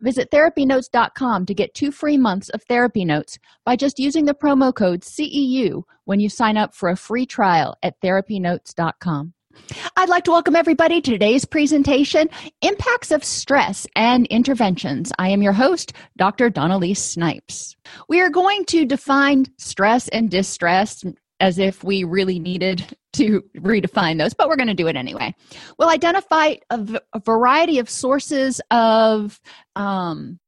Visit therapynotes.com to get two free months of therapy notes by just using the promo code CEU when you sign up for a free trial at therapynotes.com. I'd like to welcome everybody to today's presentation Impacts of Stress and Interventions. I am your host, Dr. Dawn-Elise Snipes. We are going to define stress and distress as if we really needed to redefine those, but we're going to do it anyway. We'll identify a, v- a variety of sources of um,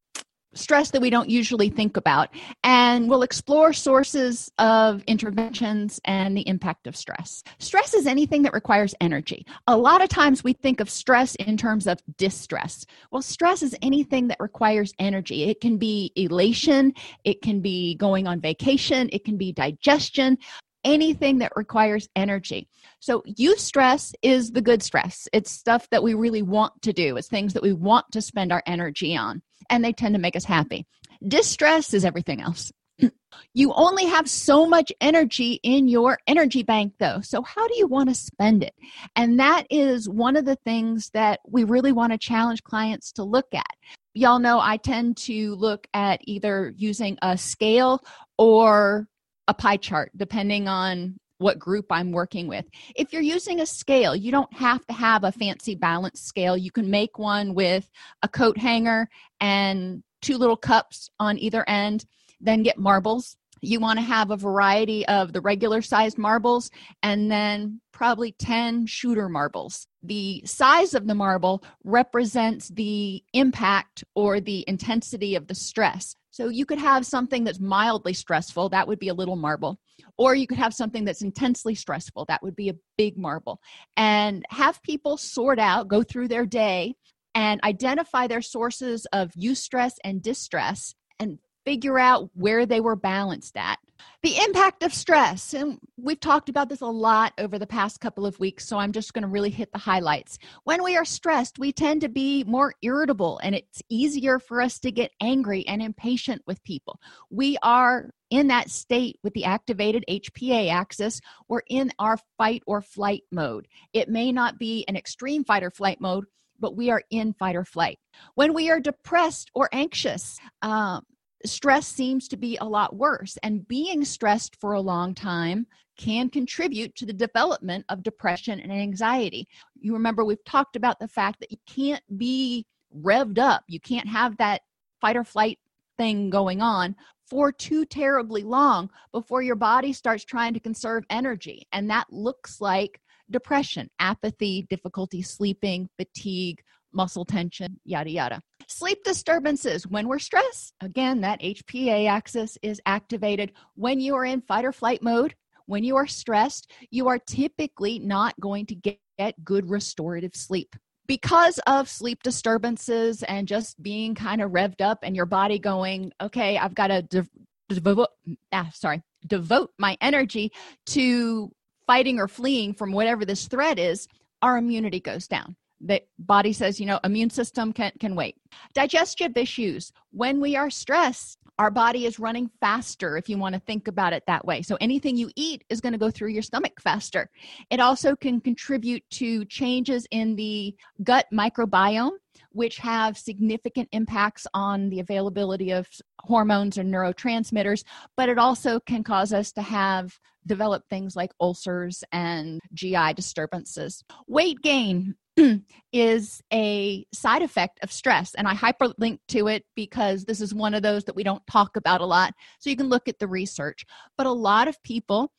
stress that we don't usually think about, and we'll explore sources of interventions and the impact of stress. Stress is anything that requires energy. A lot of times we think of stress in terms of distress. Well, stress is anything that requires energy. It can be elation, it can be going on vacation, it can be digestion anything that requires energy. So, eustress is the good stress. It's stuff that we really want to do, it's things that we want to spend our energy on, and they tend to make us happy. Distress is everything else. you only have so much energy in your energy bank, though. So, how do you want to spend it? And that is one of the things that we really want to challenge clients to look at. Y'all know I tend to look at either using a scale or a pie chart depending on what group I'm working with. If you're using a scale, you don't have to have a fancy balance scale. You can make one with a coat hanger and two little cups on either end, then get marbles. You want to have a variety of the regular sized marbles and then probably 10 shooter marbles. The size of the marble represents the impact or the intensity of the stress. So you could have something that's mildly stressful, that would be a little marble. Or you could have something that's intensely stressful, that would be a big marble. And have people sort out, go through their day, and identify their sources of eustress and distress and figure out where they were balanced at. The impact of stress, and we've talked about this a lot over the past couple of weeks, so I'm just going to really hit the highlights. When we are stressed, we tend to be more irritable, and it's easier for us to get angry and impatient with people. We are in that state with the activated HPA axis, we're in our fight or flight mode. It may not be an extreme fight or flight mode, but we are in fight or flight. When we are depressed or anxious, um, stress seems to be a lot worse. And being stressed for a long time can contribute to the development of depression and anxiety. You remember, we've talked about the fact that you can't be revved up, you can't have that fight or flight thing going on for too terribly long before your body starts trying to conserve energy. And that looks like depression, apathy, difficulty sleeping, fatigue, muscle tension, yada, yada. Sleep disturbances. When we're stressed, again, that HPA axis is activated. When you are in fight or flight mode, when you are stressed, you are typically not going to get good restorative sleep. Because of sleep disturbances and just being kind of revved up and your body going, okay, I've got to dev- devote, ah, sorry, devote my energy to fighting or fleeing from whatever this threat is, our immunity goes down the body says you know immune system can can wait. Digestive issues. When we are stressed our body is running faster if you want to think about it that way. So anything you eat is going to go through your stomach faster. It also can contribute to changes in the gut microbiome which have significant impacts on the availability of hormones and neurotransmitters but it also can cause us to have develop things like ulcers and GI disturbances. Weight gain is a side effect of stress, and I hyperlink to it because this is one of those that we don't talk about a lot. So you can look at the research. But a lot of people,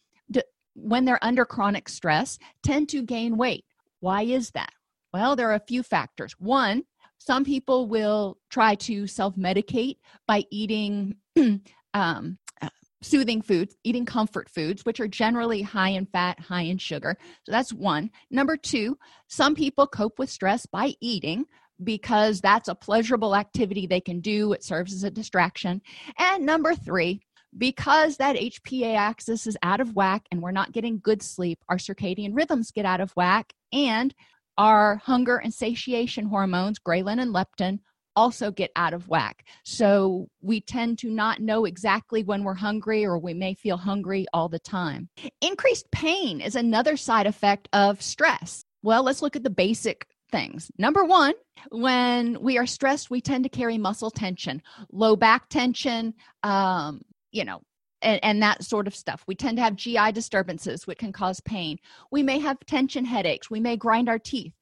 when they're under chronic stress, tend to gain weight. Why is that? Well, there are a few factors. One, some people will try to self medicate by eating um, soothing foods, eating comfort foods, which are generally high in fat, high in sugar. So that's one. Number two, some people cope with stress by eating because that's a pleasurable activity they can do, it serves as a distraction. And number three, because that HPA axis is out of whack and we're not getting good sleep, our circadian rhythms get out of whack, and our hunger and satiation hormones, ghrelin and leptin, also get out of whack. So we tend to not know exactly when we're hungry, or we may feel hungry all the time. Increased pain is another side effect of stress. Well, let's look at the basic things. Number one, when we are stressed, we tend to carry muscle tension, low back tension, um, you know, and, and, that sort of stuff. We tend to have GI disturbances, which can cause pain. We may have tension headaches. We may grind our teeth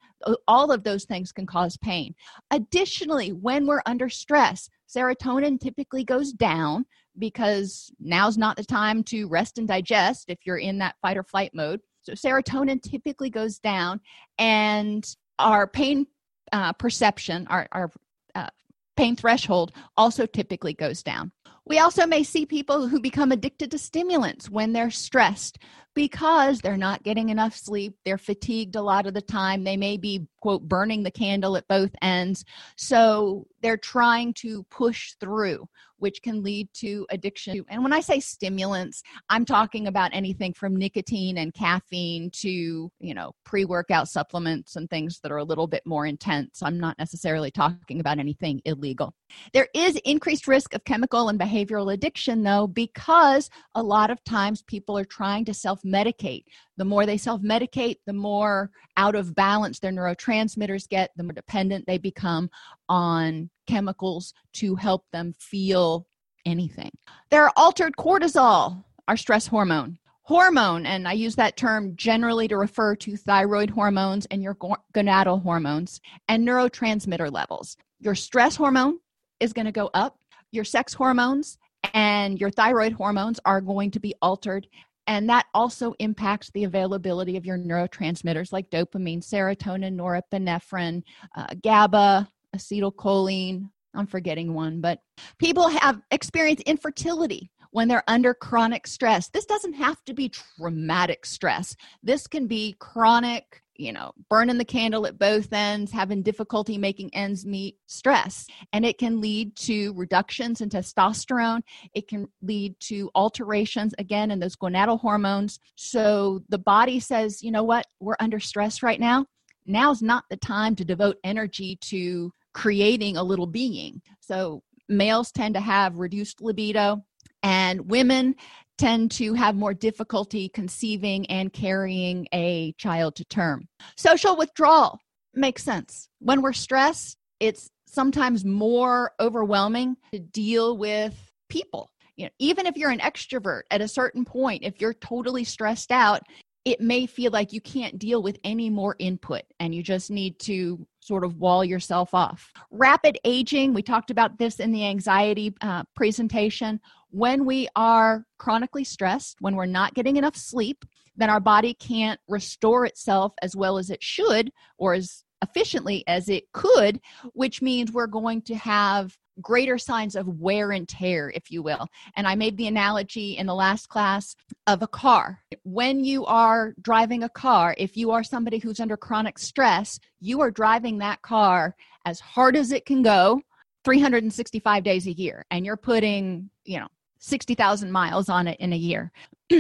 all of those things can cause pain. Additionally, when we're under stress, serotonin typically goes down because now's not the time to rest and digest if you're in that fight or flight mode. So, serotonin typically goes down, and our pain uh, perception, our, our uh, pain threshold, also typically goes down. We also may see people who become addicted to stimulants when they're stressed because they're not getting enough sleep. They're fatigued a lot of the time. They may be, quote, burning the candle at both ends. So they're trying to push through which can lead to addiction. And when I say stimulants, I'm talking about anything from nicotine and caffeine to, you know, pre workout supplements and things that are a little bit more intense. I'm not necessarily talking about anything illegal. There is increased risk of chemical and behavioral addiction, though, because a lot of times people are trying to self medicate. The more they self medicate, the more out of balance their neurotransmitters get, the more dependent they become on chemicals to help them feel anything. There are altered cortisol, our stress hormone. Hormone, and I use that term generally to refer to thyroid hormones and your gonadal hormones and neurotransmitter levels. Your stress hormone is going to go up, your sex hormones and your thyroid hormones are going to be altered and that also impacts the availability of your neurotransmitters like dopamine, serotonin, norepinephrine, uh, GABA, acetylcholine. I'm forgetting one, but people have experienced infertility when they're under chronic stress. This doesn't have to be traumatic stress. This can be chronic, you know, burning the candle at both ends, having difficulty making ends meet stress. And it can lead to reductions in testosterone. It can lead to alterations, again, in those gonadal hormones. So the body says, you know what, we're under stress right now. Now's not the time to devote energy to creating a little being. So males tend to have reduced libido, and women tend to have more difficulty conceiving and carrying a child to term. Social withdrawal makes sense. When we're stressed, it's sometimes more overwhelming to deal with people. You know, even if you're an extrovert at a certain point, if you're totally stressed out, it may feel like you can't deal with any more input and you just need to sort of wall yourself off. Rapid aging, we talked about this in the anxiety uh, presentation. When we are chronically stressed, when we're not getting enough sleep, then our body can't restore itself as well as it should or as efficiently as it could, which means we're going to have greater signs of wear and tear, if you will. And I made the analogy in the last class of a car. When you are driving a car, if you are somebody who's under chronic stress, you are driving that car as hard as it can go 365 days a year, and you're putting, you know, 60,000 miles on it in a year.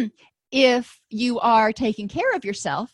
if you are taking care of yourself,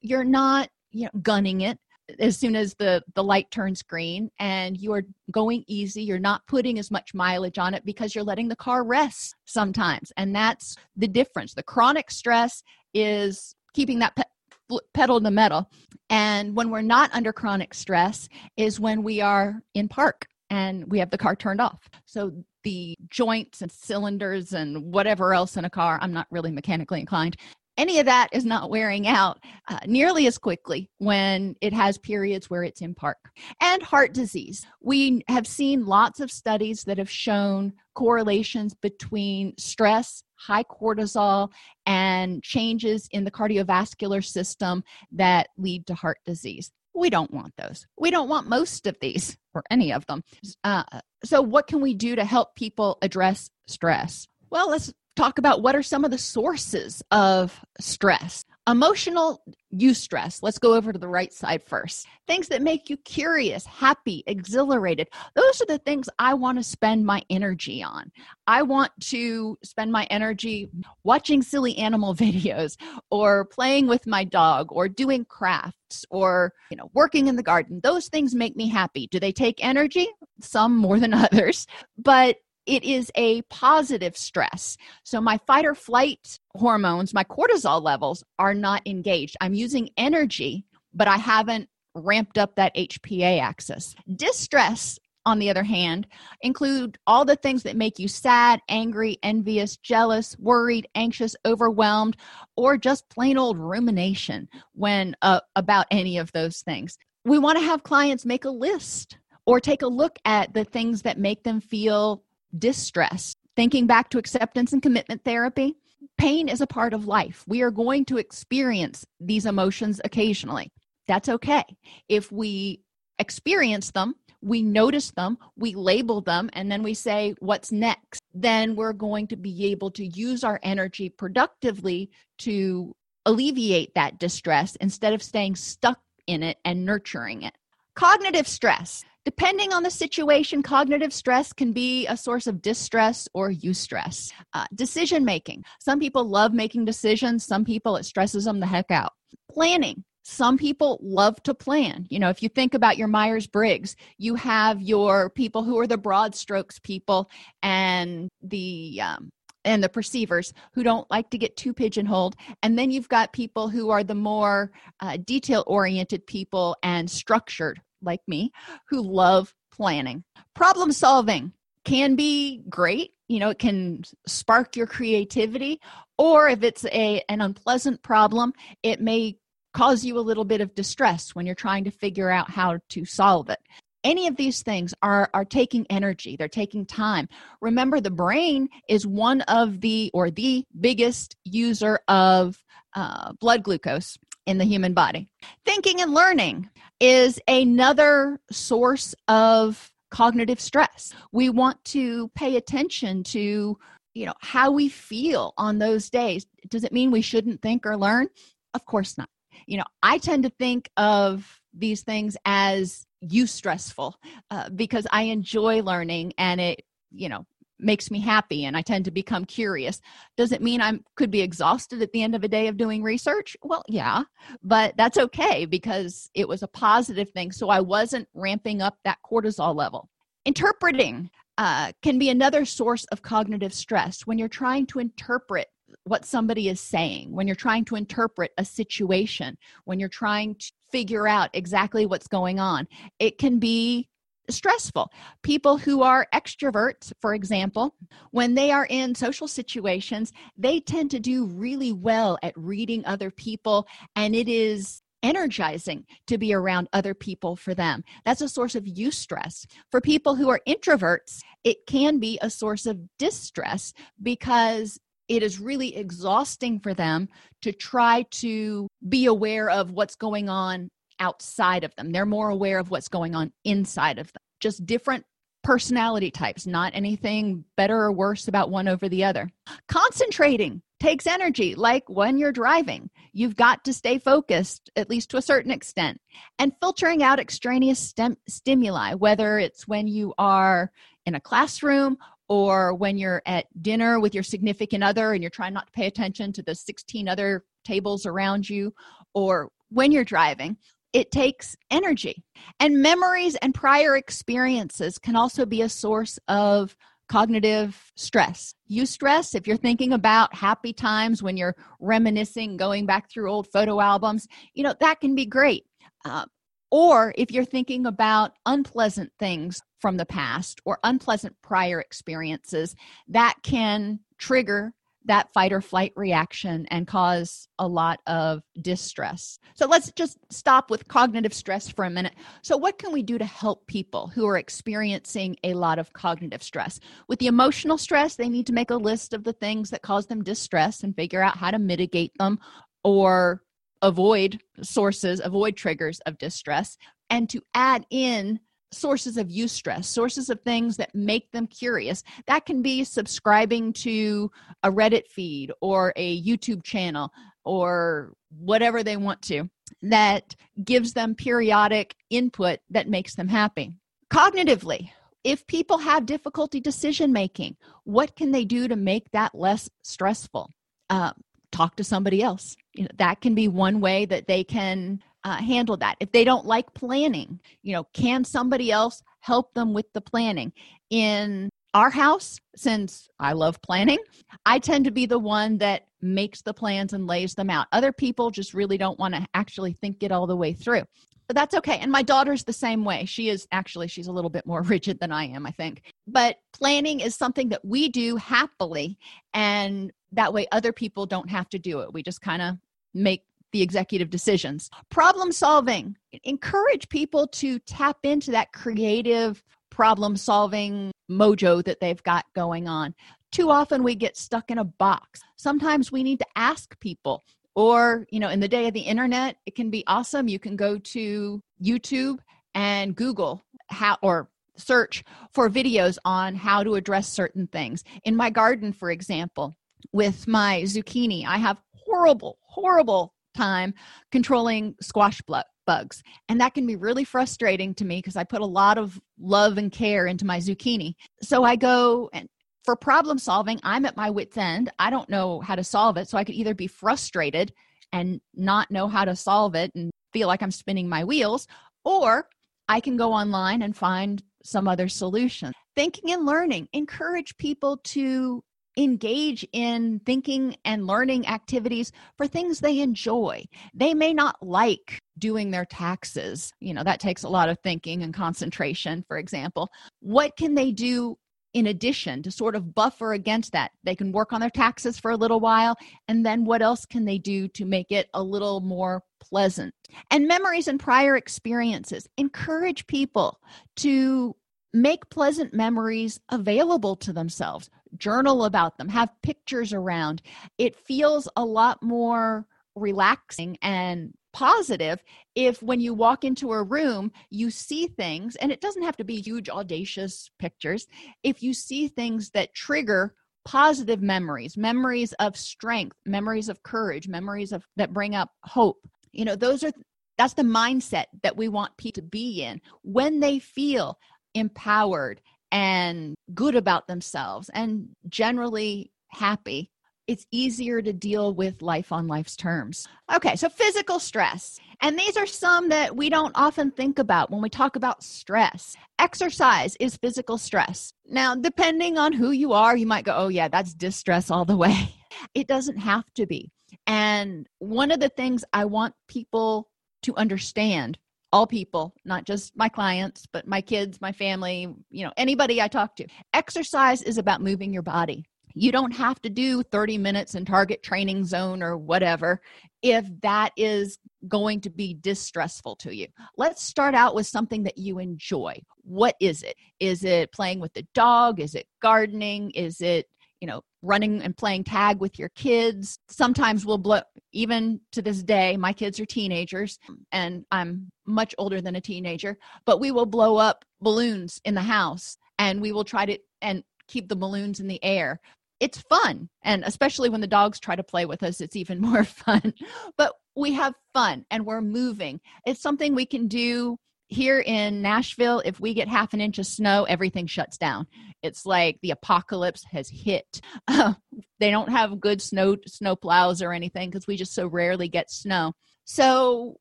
you're not you know gunning it as soon as the the light turns green and you are going easy you're not putting as much mileage on it because you're letting the car rest sometimes. And that's the difference. The chronic stress is keeping that pe- pedal to the metal. And when we're not under chronic stress is when we are in park and we have the car turned off. So the joints and cylinders and whatever else in a car i'm not really mechanically inclined any of that is not wearing out uh, nearly as quickly when it has periods where it's in park. And heart disease. We have seen lots of studies that have shown correlations between stress, high cortisol, and changes in the cardiovascular system that lead to heart disease. We don't want those. We don't want most of these or any of them. Uh, so, what can we do to help people address stress? Well, let's talk about what are some of the sources of stress. Emotional eustress. Let's go over to the right side first. Things that make you curious, happy, exhilarated. Those are the things I want to spend my energy on. I want to spend my energy watching silly animal videos or playing with my dog or doing crafts or, you know, working in the garden. Those things make me happy. Do they take energy? Some more than others, but it is a positive stress. So my fight or flight hormones, my cortisol levels are not engaged. I'm using energy, but I haven't ramped up that HPA axis. Distress, on the other hand, include all the things that make you sad, angry, envious, jealous, worried, anxious, overwhelmed, or just plain old rumination when uh, about any of those things. We want to have clients make a list or take a look at the things that make them feel distress. Thinking back to acceptance and commitment therapy, pain is a part of life. We are going to experience these emotions occasionally. That's okay. If we experience them, we notice them, we label them, and then we say, What's next? Then we're going to be able to use our energy productively to alleviate that distress instead of staying stuck in it and nurturing it. Cognitive stress. Depending on the situation, cognitive stress can be a source of distress or eustress. Uh, decision making. Some people love making decisions, some people it stresses them the heck out. Planning. Some people love to plan. You know, if you think about your Myers Briggs, you have your people who are the broad strokes people and the um, and the perceivers who don't like to get too pigeonholed. And then you've got people who are the more uh, detail oriented people and structured like me who love planning. Problem solving can be great. You know, it can spark your creativity, or if it's a an unpleasant problem, it may cause you a little bit of distress when you're trying to figure out how to solve it any of these things are are taking energy they're taking time remember the brain is one of the or the biggest user of uh, blood glucose in the human body. Thinking and learning is another source of cognitive stress. We want to pay attention to, you know, how we feel on those days. Does it mean we shouldn't think or learn? Of course not. You know, I tend to think of these things as eustressful uh, because I enjoy learning and it, you know, makes me happy and I tend to become curious. Does it mean I could be exhausted at the end of a day of doing research? Well, yeah, but that's okay because it was a positive thing. So I wasn't ramping up that cortisol level. Interpreting uh, can be another source of cognitive stress when you're trying to interpret what somebody is saying, when you're trying to interpret a situation, when you're trying to figure out exactly what's going on. It can be stressful. People who are extroverts, for example, when they are in social situations, they tend to do really well at reading other people, and it is energizing to be around other people for them. That's a source of eustress. For people who are introverts, it can be a source of distress because it is really exhausting for them to try to be aware of what's going on outside of them. They're more aware of what's going on inside of them. Just different personality types, not anything better or worse about one over the other. Concentrating takes energy, like when you're driving. You've got to stay focused, at least to a certain extent. And filtering out extraneous stem- stimuli, whether it's when you are in a classroom or when you're at dinner with your significant other and you're trying not to pay attention to the 16 other tables around you, or when you're driving, it takes energy. And memories and prior experiences can also be a source of cognitive stress. You stress if you're thinking about happy times when you're reminiscing, going back through old photo albums, you know, that can be great. Uh, or if you're thinking about unpleasant things from the past or unpleasant prior experiences, that can trigger that fight or flight reaction and cause a lot of distress. So let's just stop with cognitive stress for a minute. So, what can we do to help people who are experiencing a lot of cognitive stress? With the emotional stress, they need to make a list of the things that cause them distress and figure out how to mitigate them or avoid sources, avoid triggers of distress, and to add in sources of eustress, sources of things that make them curious. That can be subscribing to a Reddit feed or a YouTube channel or whatever they want to that gives them periodic input that makes them happy. Cognitively, if people have difficulty decision making, what can they do to make that less stressful? Uh, talk to somebody else. You know, that can be one way that they can uh, handle that. If they don't like planning, you know, can somebody else help them with the planning? In our house, since I love planning, I tend to be the one that makes the plans and lays them out. Other people just really don't want to actually think it all the way through. But that's okay. And my daughter's the same way. She is actually, she's a little bit more rigid than I am, I think. But planning is something that we do happily. And that way other people don't have to do it. We just kind of make the executive decisions. Problem solving. Encourage people to tap into that creative problem solving mojo that they've got going on. Too often we get stuck in a box. Sometimes we need to ask people or, you know, in the day of the internet, it can be awesome. You can go to YouTube and Google how or search for videos on how to address certain things. In my garden, for example, with my zucchini, I have horrible, horrible time controlling squash bugs. And that can be really frustrating to me because I put a lot of love and care into my zucchini. So I go and for problem solving, I'm at my wits' end. I don't know how to solve it. So I could either be frustrated and not know how to solve it and feel like I'm spinning my wheels, or I can go online and find some other solution. Thinking and learning, encourage people to engage in thinking and learning activities for things they enjoy. They may not like doing their taxes. You know, that takes a lot of thinking and concentration, for example. What can they do in addition to sort of buffer against that? They can work on their taxes for a little while, and then what else can they do to make it a little more pleasant? And memories and prior experiences encourage people to make pleasant memories available to themselves. Journal about them. Have pictures around. It feels a lot more relaxing and positive if when you walk into a room you see things and it doesn't have to be huge audacious pictures. If you see things that trigger positive memories memories of strength memories of courage memories of that bring up hope you know those are that's the mindset that we want people to be in. When they feel empowered and good about themselves and generally happy it's easier to deal with life on life's terms. Okay, so physical stress. And these are some that we don't often think about when we talk about stress. Exercise is physical stress. Now, depending on who you are, you might go, oh, yeah, that's distress all the way. It doesn't have to be. And one of the things I want people to understand all people, not just my clients, but my kids, my family, you know, anybody I talk to. Exercise is about moving your body. You don't have to do 30 minutes in target training zone or whatever if that is going to be distressful to you. Let's start out with something that you enjoy. What is it? Is it playing with the dog? Is it gardening? Is it you know running and playing tag with your kids. Sometimes we'll blow even to this day my kids are teenagers and i'm much older than a teenager but we will blow up balloons in the house and we will try to and keep the balloons in the air. It's fun and especially when the dogs try to play with us it's even more fun. But we have fun and we're moving. It's something we can do here in Nashville, if we get half an inch of snow, everything shuts down. It's like the apocalypse has hit. Uh, they don't have good snow snow plows or anything because we just so rarely get snow. So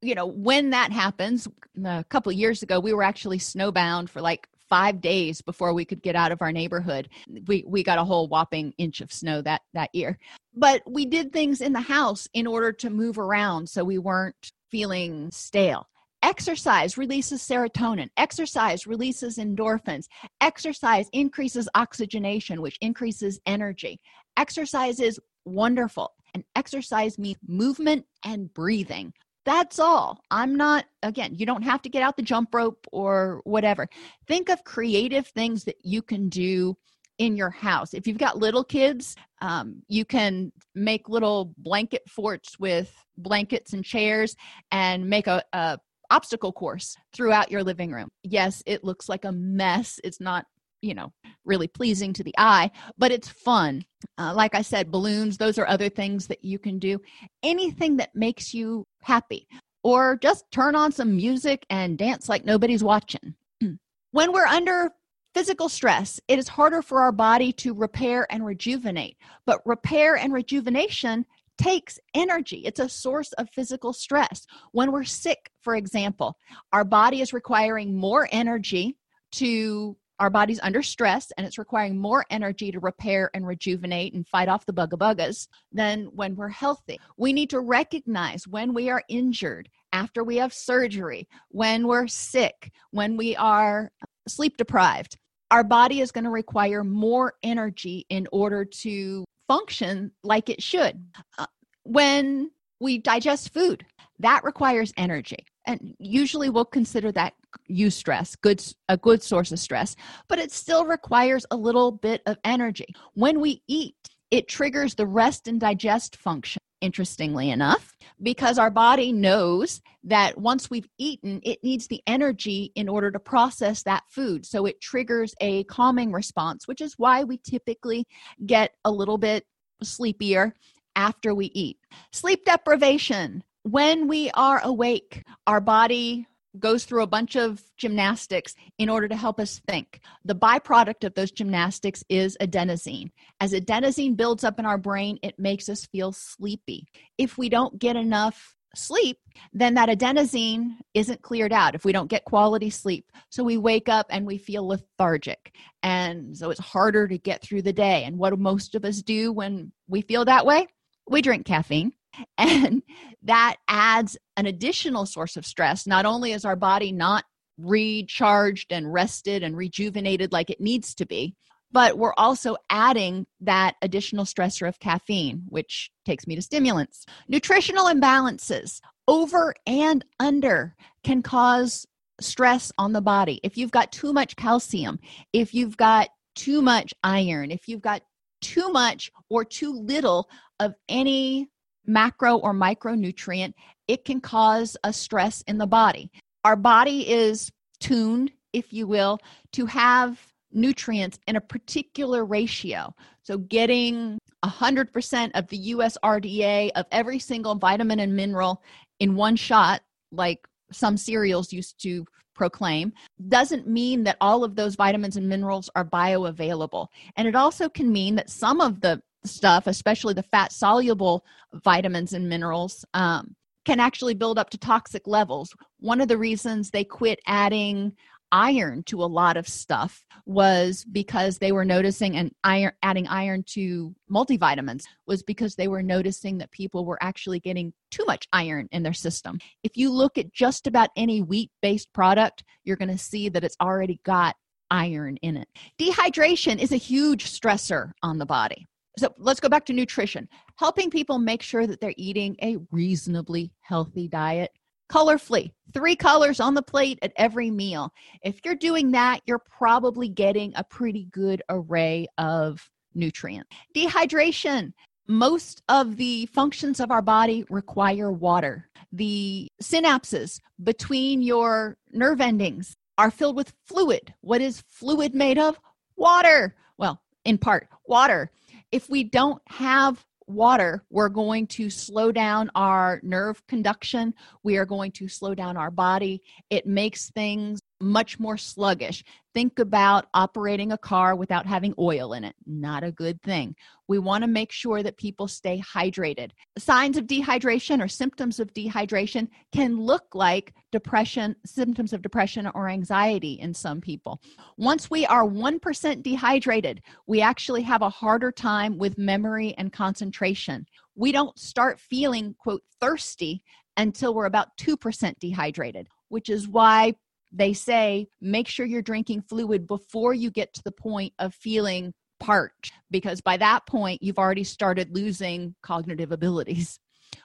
you know when that happens a couple years ago we were actually snowbound for like five days before we could get out of our neighborhood we we got a whole whopping inch of snow that that year but we did things in the house in order to move around so we weren't feeling stale exercise releases serotonin exercise releases endorphins exercise increases oxygenation which increases energy exercise is wonderful and exercise means movement and breathing that's all. I'm not, again, you don't have to get out the jump rope or whatever. Think of creative things that you can do in your house. If you've got little kids, um, you can make little blanket forts with blankets and chairs and make a, a obstacle course throughout your living room. Yes, it looks like a mess. It's not you know really pleasing to the eye but it's fun uh, like i said balloons those are other things that you can do anything that makes you happy or just turn on some music and dance like nobody's watching when we're under physical stress it is harder for our body to repair and rejuvenate but repair and rejuvenation takes energy. It's a source of physical stress. When we're sick, for example, our body is requiring more energy to our body's under stress and it's requiring more energy to repair and rejuvenate and fight off the bugga than when we're healthy. We need to recognize when we are injured, after we have surgery, when we're sick, when we are sleep deprived. Our body is going to require more energy in order to function like it should. Uh, when we digest food, that requires energy. And usually we'll consider that eustress good a good source of stress but it still requires a little bit of energy. When we eat it triggers the rest and digest function interestingly enough because our body knows that once we've eaten it needs the energy in order to process that food. So it triggers a calming response which is why we typically get a little bit sleepier after we eat. Sleep deprivation. When we are awake, our body goes through a bunch of gymnastics in order to help us think. The byproduct of those gymnastics is adenosine. As adenosine builds up in our brain, it makes us feel sleepy. If we don't get enough sleep, then that adenosine isn't cleared out if we don't get quality sleep. So we wake up and we feel lethargic. And so it's harder to get through the day. And what do most of us do when we feel that way? We drink caffeine and that adds an additional source of stress. Not only is our body not recharged and rested and rejuvenated like it needs to be but we're also adding that additional stressor of caffeine which takes me to stimulants. Nutritional imbalances over and under can cause stress on the body. If you've got too much calcium if you've got too much iron if you've got too much or too little of any macro or micronutrient, it can cause a stress in the body. Our body is tuned, if you will, to have nutrients in a particular ratio. So, getting 100% of the USRDA of every single vitamin and mineral in one shot, like some cereals used to proclaim, doesn't mean that all of those vitamins and minerals are bioavailable. And it also can mean that some of the stuff, especially the fat soluble vitamins and minerals, um, can actually build up to toxic levels. One of the reasons they quit adding iron to a lot of stuff was because they were noticing and iron adding iron to multivitamins was because they were noticing that people were actually getting too much iron in their system. If you look at just about any wheat based product, you're going to see that it's already got iron in it. Dehydration is a huge stressor on the body so let's go back to nutrition. Helping people make sure that they're eating a reasonably healthy diet. Colorfully three colors on the plate at every meal. If you're doing that you're probably getting a pretty good array of nutrients. Dehydration. Most of the functions of our body require water. The synapses between your nerve endings are filled with fluid. What is fluid made of? Water. Well in part water if we don't have water, we're going to slow down our nerve conduction. We are going to slow down our body. It makes things much more sluggish. Think about operating a car without having oil in it. Not a good thing. We want to make sure that people stay hydrated. Signs of dehydration or symptoms of dehydration can look like depression, symptoms of depression or anxiety in some people. Once we are 1% dehydrated, we actually have a harder time with memory and concentration. We don't start feeling, quote, thirsty until we're about 2% dehydrated, which is why they say make sure you're drinking fluid before you get to the point of feeling parched because by that point you've already started losing cognitive abilities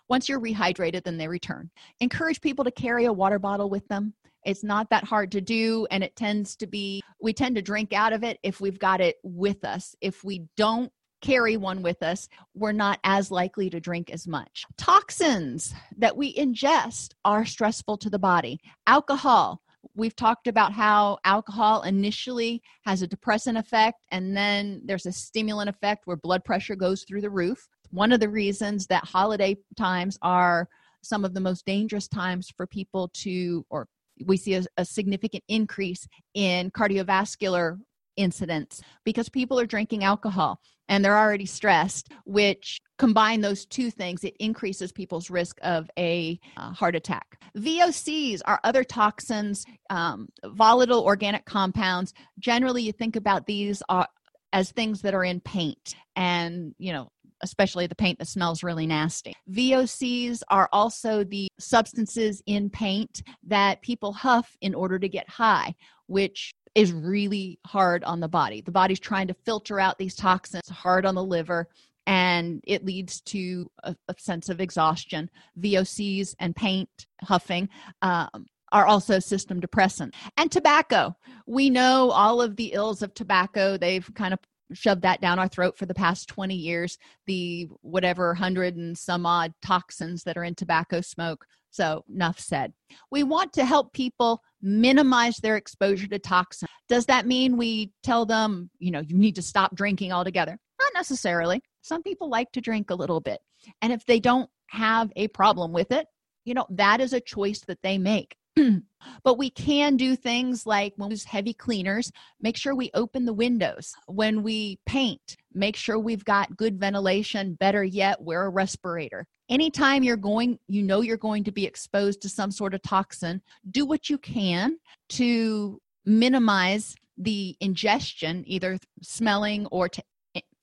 once you're rehydrated then they return encourage people to carry a water bottle with them it's not that hard to do and it tends to be we tend to drink out of it if we've got it with us if we don't carry one with us, we're not as likely to drink as much. Toxins that we ingest are stressful to the body. Alcohol, we've talked about how alcohol initially has a depressant effect and then there's a stimulant effect where blood pressure goes through the roof. One of the reasons that holiday times are some of the most dangerous times for people to, or we see a, a significant increase in cardiovascular incidents because people are drinking alcohol and they're already stressed which combine those two things it increases people's risk of a uh, heart attack vocs are other toxins um, volatile organic compounds generally you think about these uh, as things that are in paint and you know especially the paint that smells really nasty. VOCs are also the substances in paint that people huff in order to get high, which is really hard on the body. The body's trying to filter out these toxins, hard on the liver, and it leads to a, a sense of exhaustion. VOCs and paint huffing um, are also system depressant. And tobacco. We know all of the ills of tobacco. They've kind of shoved that down our throat for the past 20 years. The whatever hundred and some odd toxins that are in tobacco smoke. So, enough said. We want to help people minimize their exposure to toxins. Does that mean we tell them, you know, you need to stop drinking altogether? Not necessarily. Some people like to drink a little bit. And if they don't have a problem with it, you know, that is a choice that they make. but we can do things like when we use heavy cleaners, make sure we open the windows. When we paint, make sure we've got good ventilation. Better yet, wear a respirator. Anytime you're going, you know you're going to be exposed to some sort of toxin, do what you can to minimize the ingestion, either smelling or t-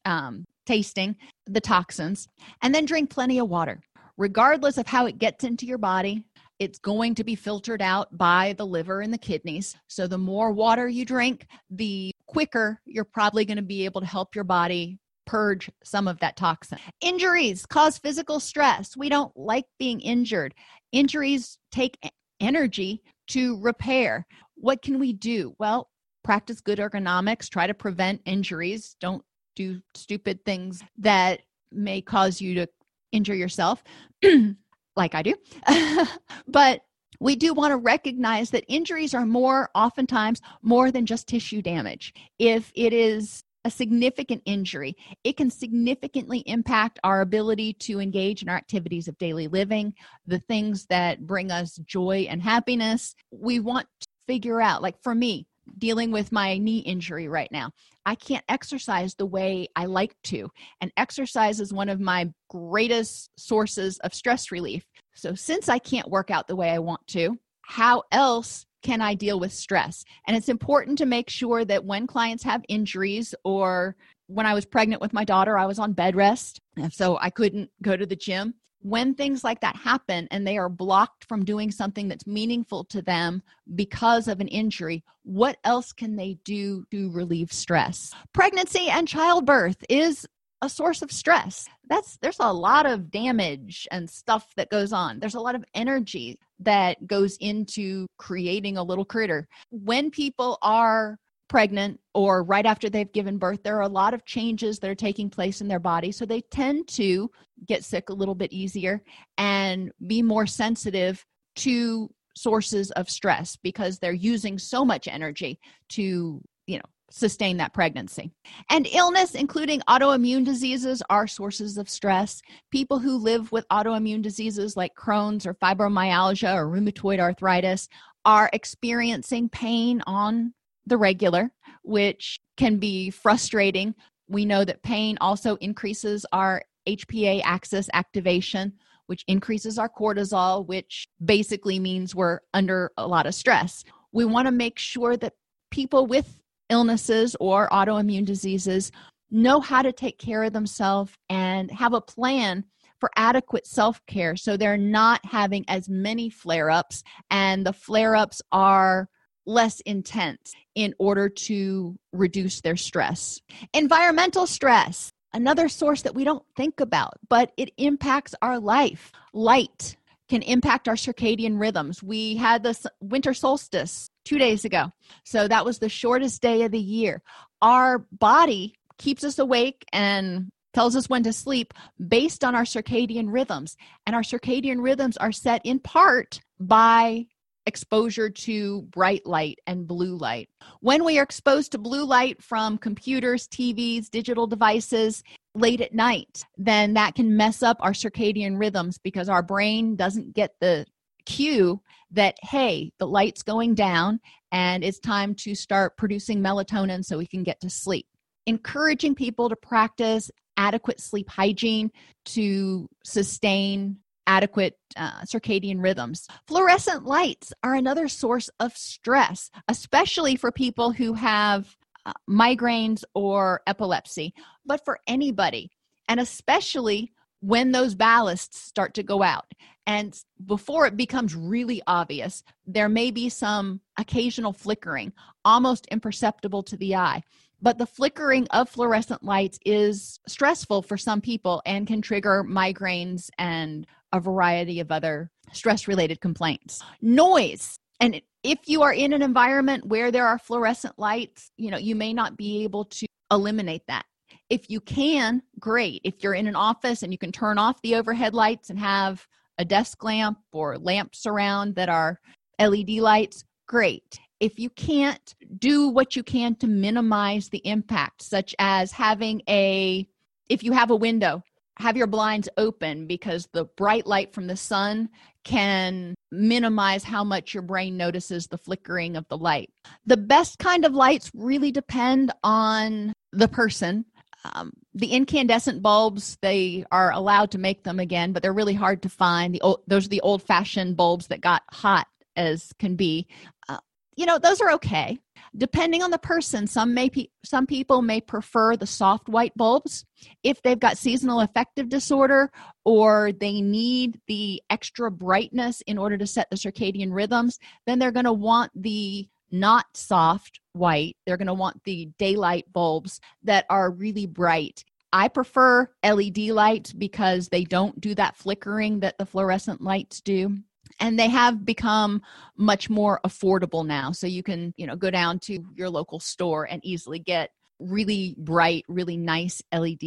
um, tasting the toxins, and then drink plenty of water. Regardless of how it gets into your body, it's going to be filtered out by the liver and the kidneys. So, the more water you drink, the quicker you're probably going to be able to help your body purge some of that toxin. Injuries cause physical stress. We don't like being injured. Injuries take energy to repair. What can we do? Well, practice good ergonomics, try to prevent injuries, don't do stupid things that may cause you to injure yourself. like I do. but we do want to recognize that injuries are more oftentimes more than just tissue damage. If it is a significant injury, it can significantly impact our ability to engage in our activities of daily living, the things that bring us joy and happiness. We want to figure out, like for me, dealing with my knee injury right now. I can't exercise the way I like to. And exercise is one of my greatest sources of stress relief. So, since I can't work out the way I want to, how else can I deal with stress? And it's important to make sure that when clients have injuries or when I was pregnant with my daughter, I was on bed rest. So I couldn't go to the gym when things like that happen and they are blocked from doing something that's meaningful to them because of an injury, what else can they do to relieve stress? Pregnancy and childbirth is a source of stress. That's there's a lot of damage and stuff that goes on. There's a lot of energy that goes into creating a little critter. When people are pregnant or right after they've given birth, there are a lot of changes that are taking place in their body. So they tend to get sick a little bit easier and be more sensitive to sources of stress because they're using so much energy to, you know, sustain that pregnancy. And illness, including autoimmune diseases, are sources of stress. People who live with autoimmune diseases like Crohn's or fibromyalgia or rheumatoid arthritis are experiencing pain on the regular, which can be frustrating. We know that pain also increases our HPA axis activation, which increases our cortisol, which basically means we're under a lot of stress. We want to make sure that people with illnesses or autoimmune diseases know how to take care of themselves and have a plan for adequate self care so they're not having as many flare ups and the flare ups are less intense in order to reduce their stress. Environmental stress, another source that we don't think about, but it impacts our life. Light can impact our circadian rhythms. We had this winter solstice two days ago, so that was the shortest day of the year. Our body keeps us awake and tells us when to sleep based on our circadian rhythms. And our circadian rhythms are set in part by exposure to bright light and blue light. When we are exposed to blue light from computers, TVs, digital devices late at night, then that can mess up our circadian rhythms because our brain doesn't get the cue that, hey, the light's going down and it's time to start producing melatonin so we can get to sleep. Encouraging people to practice adequate sleep hygiene to sustain adequate uh, circadian rhythms. Fluorescent lights are another source of stress, especially for people who have uh, migraines or epilepsy, but for anybody, and especially when those ballasts start to go out. And before it becomes really obvious, there may be some occasional flickering, almost imperceptible to the eye. But the flickering of fluorescent lights is stressful for some people and can trigger migraines and a variety of other stress related complaints. Noise. And if you are in an environment where there are fluorescent lights, you know, you may not be able to eliminate that. If you can, great. If you're in an office and you can turn off the overhead lights and have a desk lamp or lamps around that are LED lights, great. If you can't, do what you can to minimize the impact, such as having a, if you have a window, have your blinds open because the bright light from the sun can minimize how much your brain notices the flickering of the light. The best kind of lights really depend on the person. Um, the incandescent bulbs, they are allowed to make them again, but they're really hard to find. The old, those are the old fashioned bulbs that got hot as can be. Uh, you know, those are okay depending on the person some may pe- some people may prefer the soft white bulbs if they've got seasonal affective disorder or they need the extra brightness in order to set the circadian rhythms then they're going to want the not soft white. They're going to want the daylight bulbs that are really bright. I prefer LED lights because they don't do that flickering that the fluorescent lights do and they have become much more affordable now. So you can you know go down to your local store and easily get really bright really nice led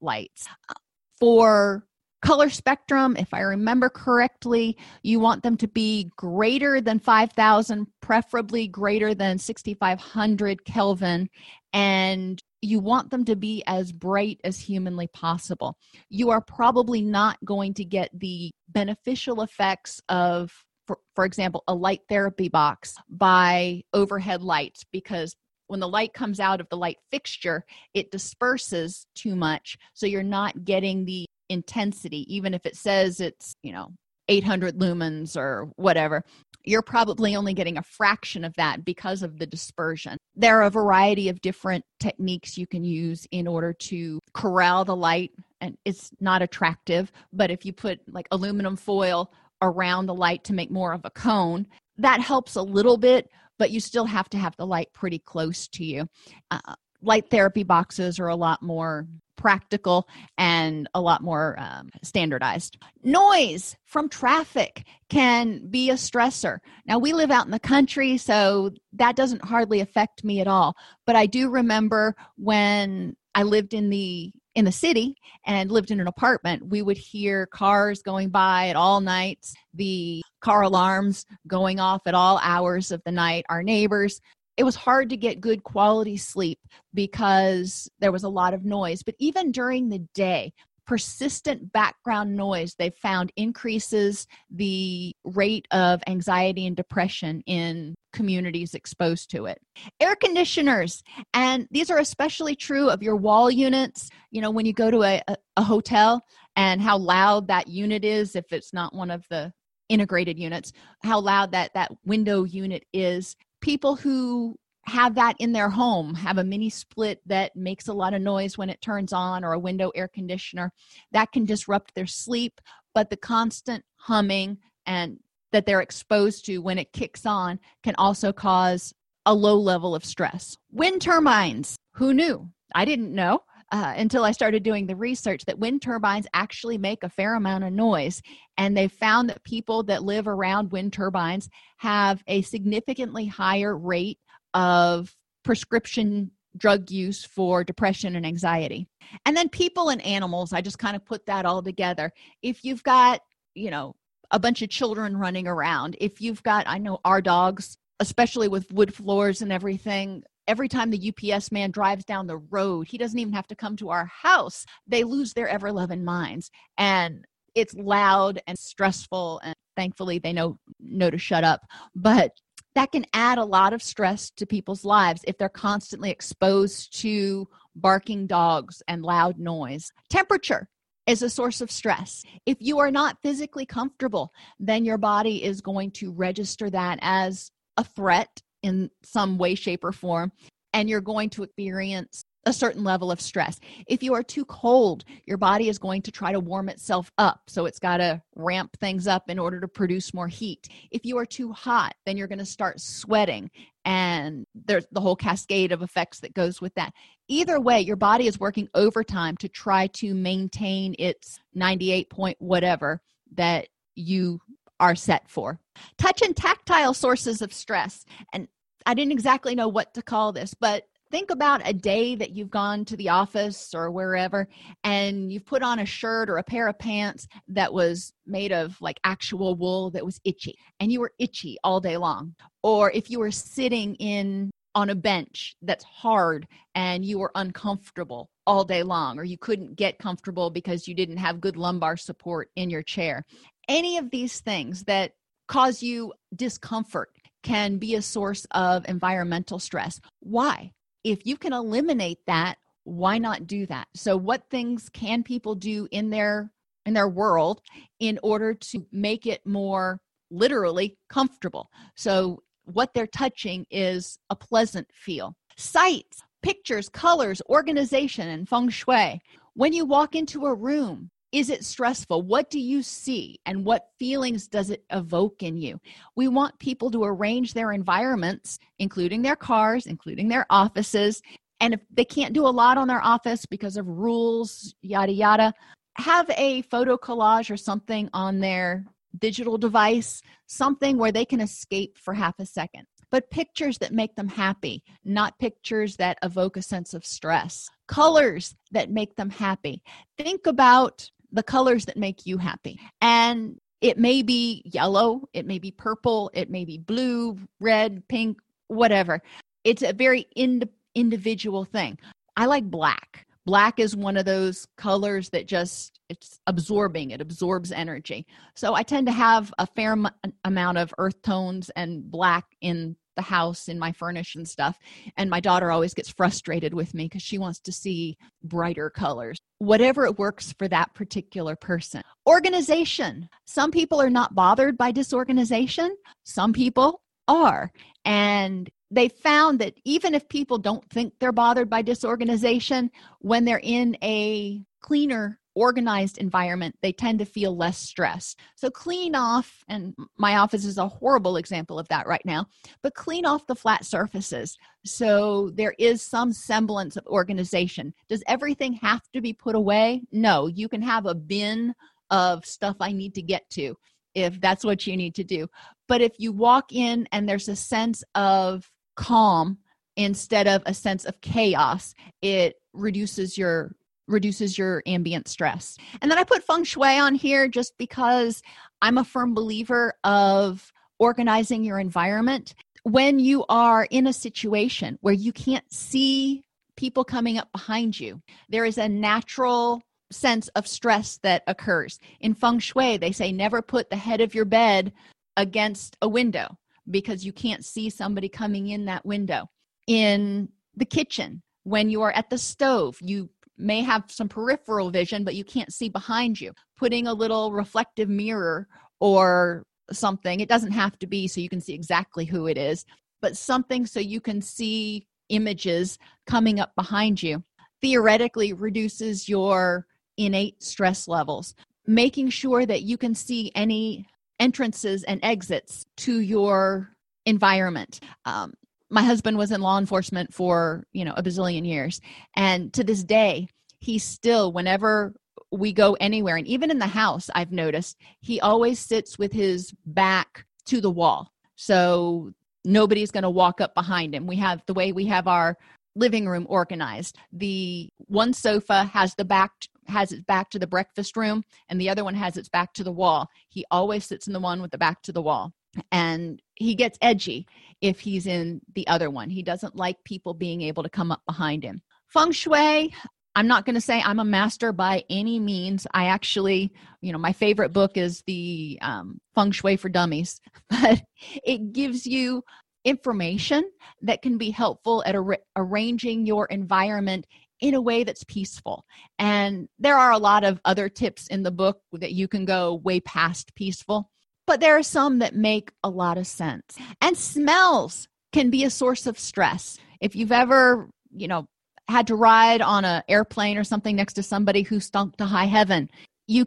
lights. Uh, for color spectrum if i remember correctly you want them to be greater than 5000 preferably greater than 6500 kelvin and you want them to be as bright as humanly possible. You are probably not going to get the beneficial effects of, for, for example, a light therapy box by overhead lights because when the light comes out of the light fixture, it disperses too much. So you're not getting the intensity, even if it says it's, you know, 800 lumens or whatever you're probably only getting a fraction of that because of the dispersion. There are a variety of different techniques you can use in order to corral the light, and it's not attractive. But if you put like aluminum foil around the light to make more of a cone, that helps a little bit, but you still have to have the light pretty close to you. Uh, light therapy boxes are a lot more practical and a lot more um, standardized. Noise from traffic can be a stressor. Now, we live out in the country, so that doesn't hardly affect me at all. But I do remember when I lived in the in the city and lived in an apartment, we would hear cars going by at all nights, the car alarms going off at all hours of the night, our neighbors it was hard to get good quality sleep because there was a lot of noise. But even during the day, persistent background noise they found increases the rate of anxiety and depression in communities exposed to it. Air conditioners, and these are especially true of your wall units. You know, when you go to a, a, hotel and how loud that unit is, if it's not one of the integrated units, how loud that that window unit is. People who have that in their home, have a mini split that makes a lot of noise when it turns on, or a window air conditioner, that can disrupt their sleep. But the constant humming and that they're exposed to when it kicks on can also cause a low level of stress. Wind turbines, who knew? I didn't know. Uh, until I started doing the research that wind turbines actually make a fair amount of noise. And they found that people that live around wind turbines have a significantly higher rate of prescription drug use for depression and anxiety. And then people and animals, I just kind of put that all together. If you've got, you know, a bunch of children running around, if you've got, I know our dogs, especially with wood floors and everything, every time the UPS man drives down the road, he doesn't even have to come to our house. They lose their ever loving minds. And it's loud and stressful and thankfully they know know to shut up but that can add a lot of stress to people's lives if they're constantly exposed to barking dogs and loud noise. Temperature is a source of stress. If you are not physically comfortable, then your body is going to register that as a threat in some way, shape, or form, and you're going to experience a certain level of stress. If you are too cold, your body is going to try to warm itself up. So it's got to ramp things up in order to produce more heat. If you are too hot, then you're going to start sweating. And there's the whole cascade of effects that goes with that. Either way, your body is working overtime to try to maintain its 98 point whatever that you are set for. Touch and tactile sources of stress. And I didn't exactly know what to call this, but think about a day that you've gone to the office or wherever and you've put on a shirt or a pair of pants that was made of like actual wool that was itchy and you were itchy all day long. Or if you were sitting in on a bench that's hard and you were uncomfortable all day long or you couldn't get comfortable because you didn't have good lumbar support in your chair. Any of these things that cause you discomfort can be a source of environmental stress. Why? if you can eliminate that why not do that so what things can people do in their in their world in order to make it more literally comfortable so what they're touching is a pleasant feel sights pictures colors organization and feng shui when you walk into a room is it stressful? What do you see? And what feelings does it evoke in you? We want people to arrange their environments, including their cars, including their offices. And if they can't do a lot on their office because of rules, yada, yada, have a photo collage or something on their digital device, something where they can escape for half a second. But pictures that make them happy, not pictures that evoke a sense of stress. Colors that make them happy. Think about the colors that make you happy. And it may be yellow, it may be purple, it may be blue, red, pink, whatever. It's a very ind- individual thing. I like black. Black is one of those colors that just it's absorbing, it absorbs energy. So I tend to have a fair m- amount of earth tones and black in the house in my furnish and stuff and my daughter always gets frustrated with me because she wants to see brighter colors whatever it works for that particular person. Organization. Some people are not bothered by disorganization. Some people are. And they found that even if people don't think they're bothered by disorganization when they're in a cleaner organized environment, they tend to feel less stress. So, clean off, and my office is a horrible example of that right now, but clean off the flat surfaces so there is some semblance of organization. Does everything have to be put away? No, you can have a bin of stuff I need to get to if that's what you need to do. But if you walk in and there's a sense of calm instead of a sense of chaos, it reduces your reduces your ambient stress. And then I put feng shui on here just because I'm a firm believer of organizing your environment. When you are in a situation where you can't see people coming up behind you, there is a natural sense of stress that occurs. In feng shui, they say never put the head of your bed against a window because you can't see somebody coming in that window. In the kitchen, when you are at the stove, you may have some peripheral vision, but you can't see behind you. Putting a little reflective mirror or something, it doesn't have to be so you can see exactly who it is, but something so you can see images coming up behind you theoretically reduces your innate stress levels. Making sure that you can see any entrances and exits to your environment. Um, my husband was in law enforcement for you know a bazillion years. And to this day he still whenever we go anywhere and even in the house i've noticed he always sits with his back to the wall. So nobody's going to walk up behind him. We have the way we have our living room organized. The one sofa has the back has its back to the breakfast room and the other one has its back to the wall. He always sits in the one with the back to the wall and he gets edgy if he's in the other one. He doesn't like people being able to come up behind him. Feng shui i'm not going to say i'm a master by any means. I actually you know my favorite book is the um, feng shui for dummies but it gives you information that can be helpful at ar- arranging your environment in a way that's peaceful. And there are a lot of other tips in the book that you can go way past peaceful, but there are some that make a lot of sense. And smells can be a source of stress. If you've ever, you know, had to ride on an airplane or something next to somebody who stunk to high heaven, you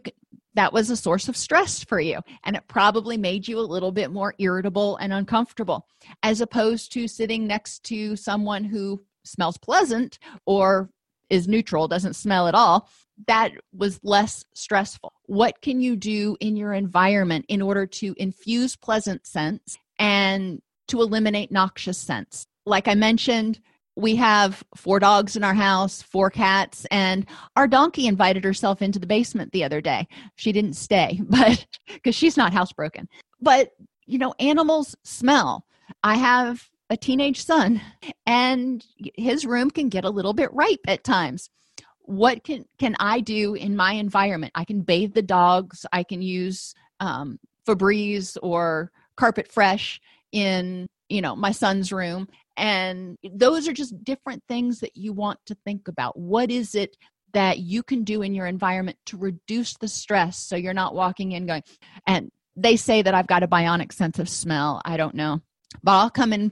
that was a source of stress for you and it probably made you a little bit more irritable and uncomfortable as opposed to sitting next to someone who smells pleasant or is neutral, doesn't smell at all, that was less stressful. What can you do in your environment in order to infuse pleasant scents and to eliminate noxious scents? Like I mentioned, we have four dogs in our house, four cats, and our donkey invited herself into the basement the other day. She didn't stay, but because she's not housebroken. But, you know, animals smell. I have a teenage son and his room can get a little bit ripe at times. What can can i do in my environment? I can bathe the dogs i can use um, febreze or carpet fresh in you know my son's room and those are just different things that you want to think about. What is it that you can do in your environment to reduce the stress so you're not walking in going and they say that i've got a bionic sense of smell i don't know but i'll come in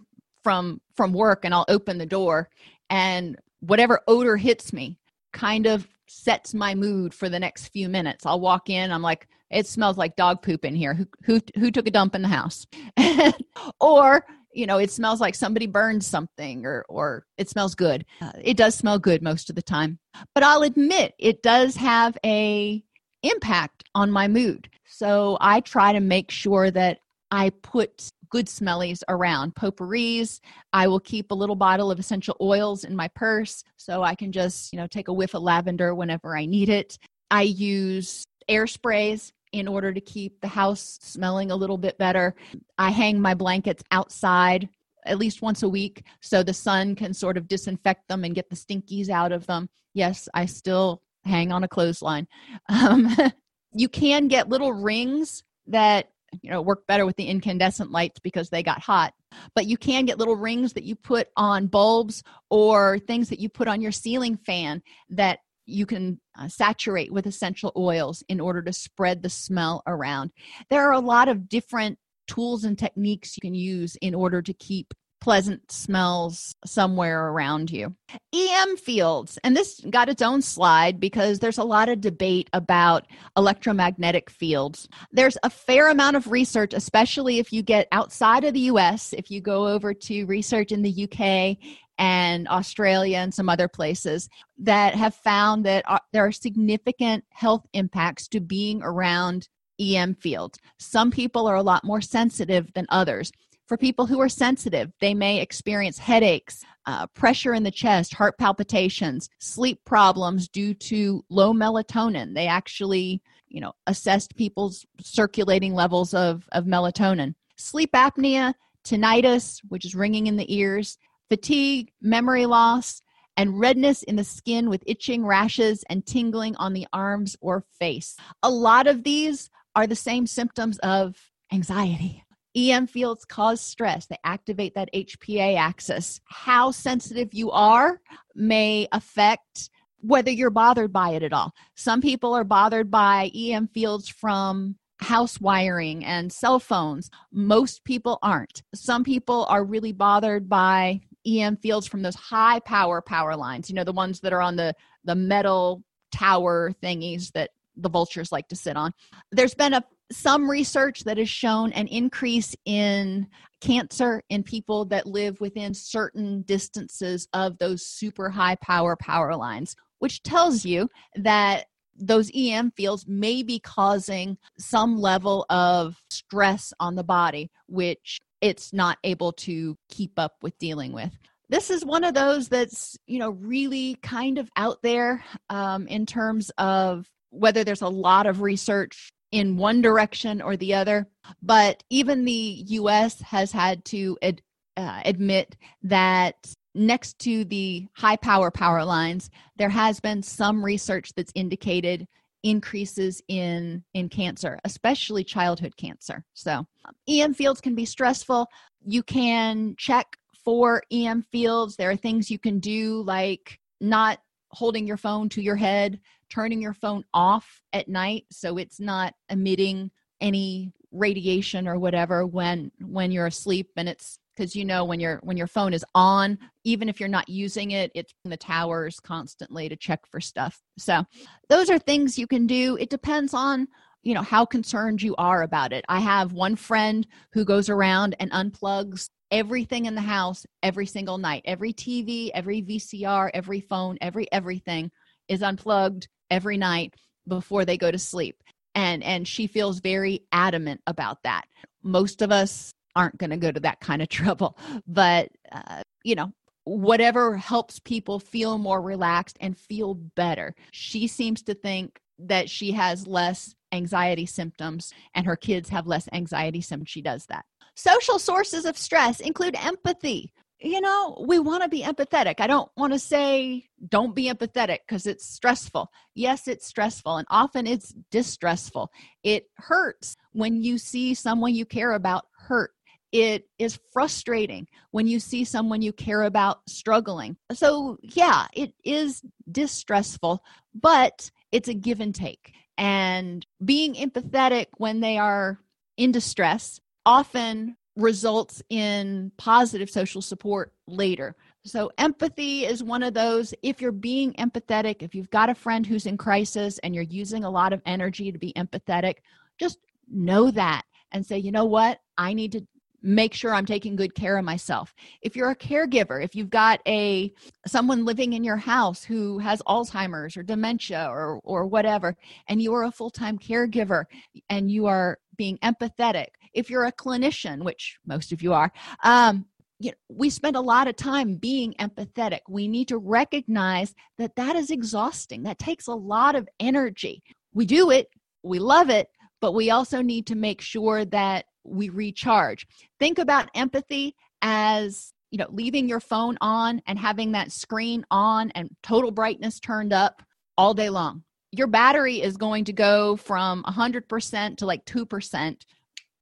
from from work and I'll open the door and whatever odor hits me kind of sets my mood for the next few minutes. I'll walk in, I'm like, it smells like dog poop in here. Who who who took a dump in the house? or you know, it smells like somebody burned something, or or it smells good. Uh, it does smell good most of the time, but I'll admit it does have a impact on my mood. So I try to make sure that I put good smellies around. Potpourris i will keep a little bottle of essential oils in my purse so i can just you know take a whiff of lavender whenever i need it. I use air sprays in order to keep the house smelling a little bit better. I hang my blankets outside at least once a week so the sun can sort of disinfect them and get the stinkies out of them. Yes i still hang on a clothesline. Um, you can get little rings that you know work better with the incandescent lights because they got hot. But you can get little rings that you put on bulbs or things that you put on your ceiling fan that you can uh, saturate with essential oils in order to spread the smell around. There are a lot of different tools and techniques you can use in order to keep pleasant smells somewhere around you. EM fields, and this got its own slide because there's a lot of debate about electromagnetic fields. There's a fair amount of research, especially if you get outside of the US, if you go over to research in the UK and Australia and some other places that have found that there are significant health impacts to being around EM fields. Some people are a lot more sensitive than others. For people who are sensitive, they may experience headaches, uh, pressure in the chest, heart palpitations, sleep problems due to low melatonin. They actually, you know, assessed people's circulating levels of, of melatonin. Sleep apnea, tinnitus, which is ringing in the ears, fatigue, memory loss, and redness in the skin with itching, rashes, and tingling on the arms or face. A lot of these are the same symptoms of anxiety. EM fields cause stress. They activate that HPA axis. How sensitive you are may affect whether you're bothered by it at all. Some people are bothered by EM fields from house wiring and cell phones. Most people aren't. Some people are really bothered by EM fields from those high power power lines, you know, the ones that are on the the metal tower thingies that the vultures like to sit on. There's been a some research that has shown an increase in cancer in people that live within certain distances of those super high power power lines, which tells you that those EM fields may be causing some level of stress on the body, which it's not able to keep up with dealing with. This is one of those that's, you know, really kind of out there um, in terms of whether there's a lot of research in one direction or the other. But even the US has had to ad, uh, admit that next to the high power power lines, there has been some research that's indicated increases in in cancer especially childhood cancer so em fields can be stressful you can check for em fields there are things you can do like not holding your phone to your head turning your phone off at night so it's not emitting any radiation or whatever when when you're asleep. And it's because you know when your when your phone is on even if you're not using it it's in the towers constantly to check for stuff. So those are things you can do. It depends on you know how concerned you are about it. I have one friend who goes around and unplugs everything in the house every single night. Every tv every vcr every phone every everything is unplugged every night before they go to sleep. And and she feels very adamant about that. Most of us aren't going to go to that kind of trouble but uh, you know whatever helps people feel more relaxed and feel better. She seems to think that she has less anxiety symptoms and her kids have less anxiety symptoms. She does that. Social sources of stress include empathy you know, we want to be empathetic. I don't want to say don't be empathetic because it's stressful. Yes, it's stressful, and often it's distressful. It hurts when you see someone you care about hurt it is frustrating when you see someone you care about struggling. So, yeah, it is distressful, but it's a give and take. And being empathetic when they are in distress often results in positive social support later. So, empathy is one of those. If you're being empathetic, if you've got a friend who's in crisis and you're using a lot of energy to be empathetic, just know that and say, you know what? I need to make sure i'm taking good care of myself if you're a caregiver if you've got a someone living in your house who has alzheimer's or dementia or or whatever and you are a full-time caregiver and you are being empathetic if you're a clinician which most of you are um you know, we spend a lot of time being empathetic. We need to recognize that that is exhausting. That takes a lot of energy. We do it we love it but we also need to make sure that we recharge. Think about empathy as you know leaving your phone on and having that screen on and total brightness turned up all day long. Your battery is going to go from 100% to like 2%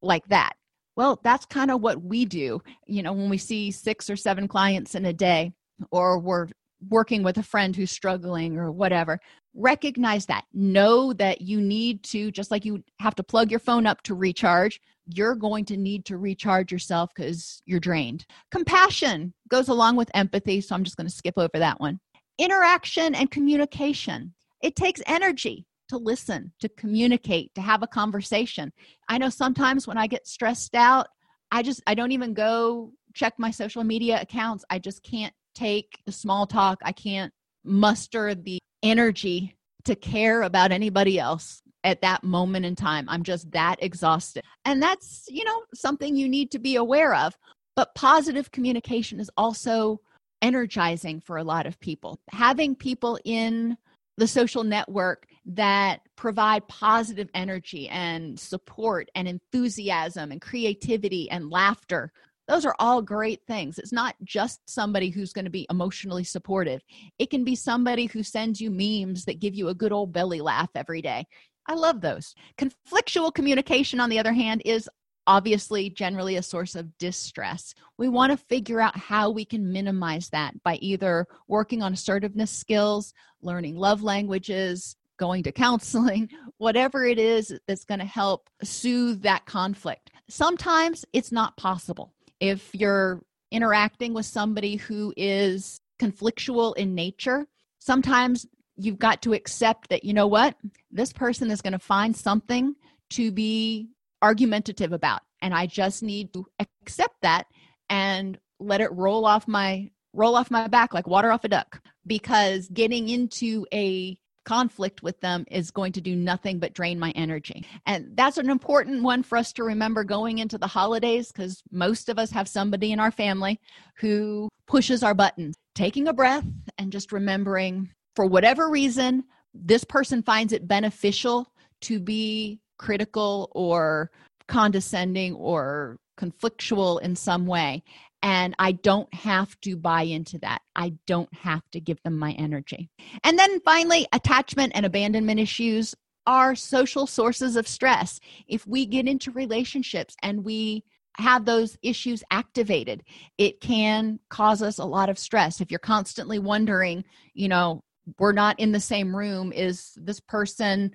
like that. Well that's kind of what we do you know when we see six or seven clients in a day or we're working with a friend who's struggling or whatever recognize that. Know that you need to just like you have to plug your phone up to recharge you're going to need to recharge yourself because you're drained. Compassion goes along with empathy so i'm just going to skip over that one. Interaction and communication. It takes energy to listen to communicate to have a conversation i know sometimes when i get stressed out i just i don't even go check my social media accounts i just can't take the small talk i can't muster the energy to care about anybody else at that moment in time. I'm just that exhausted. And that's, you know, something you need to be aware of. But positive communication is also energizing for a lot of people. Having people in the social network that provide positive energy and support and enthusiasm and creativity and laughter. Those are all great things. It's not just somebody who's going to be emotionally supportive. It can be somebody who sends you memes that give you a good old belly laugh every day. I love those. Conflictual communication on the other hand is obviously generally a source of distress. We want to figure out how we can minimize that by either working on assertiveness skills, learning love languages, going to counseling, whatever it is that's going to help soothe that conflict. Sometimes it's not possible. If you're interacting with somebody who is conflictual in nature, sometimes you've got to accept that, you know what, this person is going to find something to be argumentative about and i just need to accept that and let it roll off my roll off my back like water off a duck because getting into a conflict with them is going to do nothing but drain my energy. And that's an important one for us to remember going into the holidays because most of us have somebody in our family who pushes our buttons. Taking a breath and just remembering for whatever reason this person finds it beneficial to be critical or condescending or conflictual in some way. And I don't have to buy into that. I don't have to give them my energy. And then finally, attachment and abandonment issues are social sources of stress. If we get into relationships and we have those issues activated, it can cause us a lot of stress. If you're constantly wondering, you know, we're not in the same room, is this person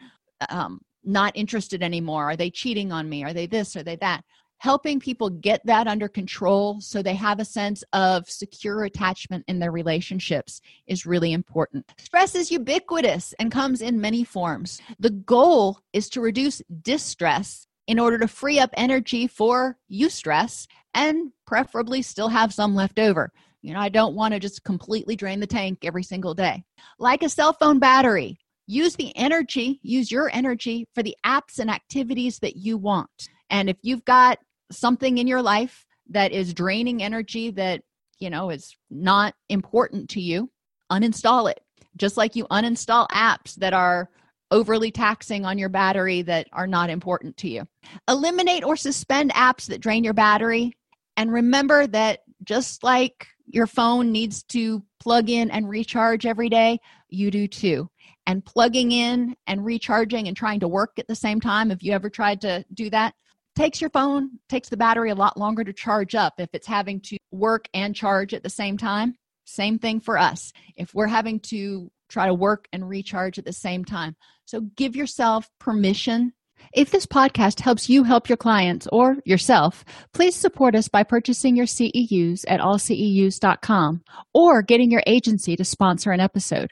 um, not interested anymore? Are they cheating on me? Are they this? Are they that? Helping people get that under control so they have a sense of secure attachment in their relationships is really important. Stress is ubiquitous and comes in many forms. The goal is to reduce distress in order to free up energy for eustress and preferably still have some left over. You know, I don't want to just completely drain the tank every single day. Like a cell phone battery, use the energy, use your energy for the apps and activities that you want. And if you've got something in your life that is draining energy that, you know, is not important to you, uninstall it. Just like you uninstall apps that are overly taxing on your battery that are not important to you. Eliminate or suspend apps that drain your battery. And remember that just like your phone needs to plug in and recharge every day, you do too and plugging in and recharging and trying to work at the same time. Have you ever tried to do that? Takes your phone takes the battery a lot longer to charge up if it's having to work and charge at the same time. Same thing for us. If we're having to try to work and recharge at the same time. So give yourself permission. If this podcast helps you help your clients or yourself, please support us by purchasing your CEUs at allceus.com or getting your agency to sponsor an episode.